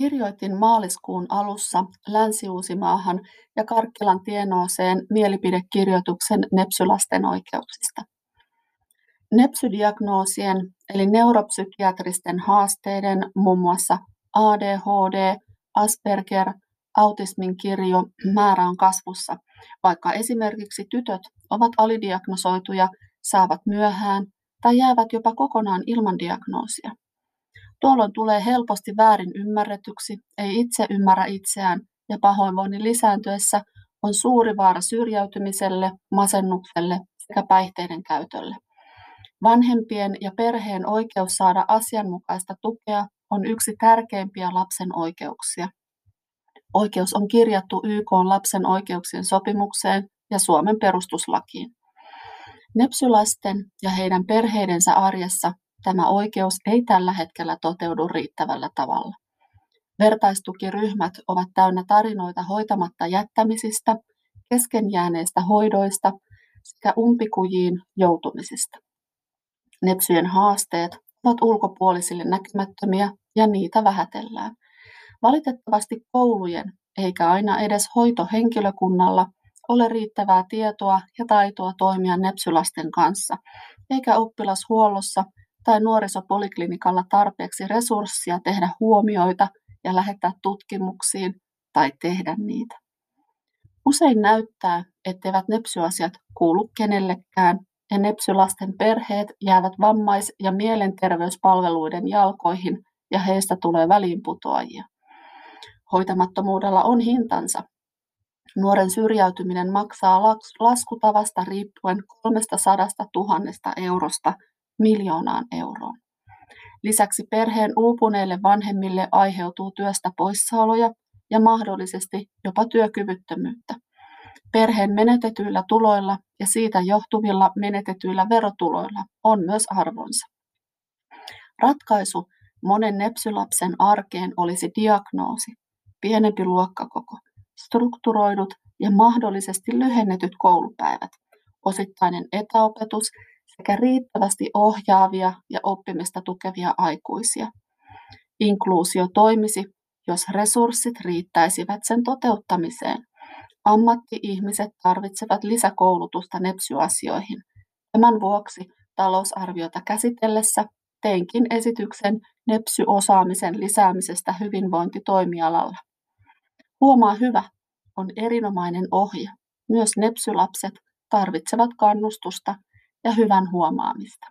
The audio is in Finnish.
Kirjoitin maaliskuun alussa Länsi-Uusimaahan ja Karkkilan tienooseen mielipidekirjoituksen nepsylasten oikeuksista. Nepsydiagnoosien eli neuropsykiatristen haasteiden, muun muassa ADHD, Asperger, autismin kirjo määrä on kasvussa, vaikka esimerkiksi tytöt ovat alidiagnosoituja, saavat myöhään tai jäävät jopa kokonaan ilman diagnoosia. Tuolloin tulee helposti väärin ymmärretyksi, ei itse ymmärrä itseään ja pahoinvoinnin lisääntyessä on suuri vaara syrjäytymiselle, masennukselle sekä päihteiden käytölle. Vanhempien ja perheen oikeus saada asianmukaista tukea on yksi tärkeimpiä lapsen oikeuksia. Oikeus on kirjattu YK lapsen oikeuksien sopimukseen ja Suomen perustuslakiin. Nepsylasten ja heidän perheidensä arjessa tämä oikeus ei tällä hetkellä toteudu riittävällä tavalla. Vertaistukiryhmät ovat täynnä tarinoita hoitamatta jättämisistä, kesken jääneistä hoidoista sekä umpikujiin joutumisista. Nepsyjen haasteet ovat ulkopuolisille näkymättömiä ja niitä vähätellään. Valitettavasti koulujen eikä aina edes hoitohenkilökunnalla ole riittävää tietoa ja taitoa toimia nepsylasten kanssa, eikä oppilashuollossa tai nuorisopoliklinikalla tarpeeksi resurssia tehdä huomioita ja lähettää tutkimuksiin tai tehdä niitä. Usein näyttää, etteivät nepsyasiat kuulu kenellekään ja nepsylasten perheet jäävät vammais- ja mielenterveyspalveluiden jalkoihin ja heistä tulee väliinputoajia. Hoitamattomuudella on hintansa. Nuoren syrjäytyminen maksaa laskutavasta riippuen 300 000 eurosta miljoonaan euroon. Lisäksi perheen uupuneille vanhemmille aiheutuu työstä poissaoloja ja mahdollisesti jopa työkyvyttömyyttä. Perheen menetetyillä tuloilla ja siitä johtuvilla menetetyillä verotuloilla on myös arvonsa. Ratkaisu monen nepsylapsen arkeen olisi diagnoosi, pienempi luokkakoko, strukturoidut ja mahdollisesti lyhennetyt koulupäivät, osittainen etäopetus sekä riittävästi ohjaavia ja oppimista tukevia aikuisia. Inkluusio toimisi, jos resurssit riittäisivät sen toteuttamiseen. Ammatti-ihmiset tarvitsevat lisäkoulutusta nepsyasioihin. Tämän vuoksi talousarviota käsitellessä teinkin esityksen nepsyosaamisen lisäämisestä hyvinvointitoimialalla. Huomaa hyvä on erinomainen ohje. Myös nepsylapset tarvitsevat kannustusta ja hyvän huomaamista.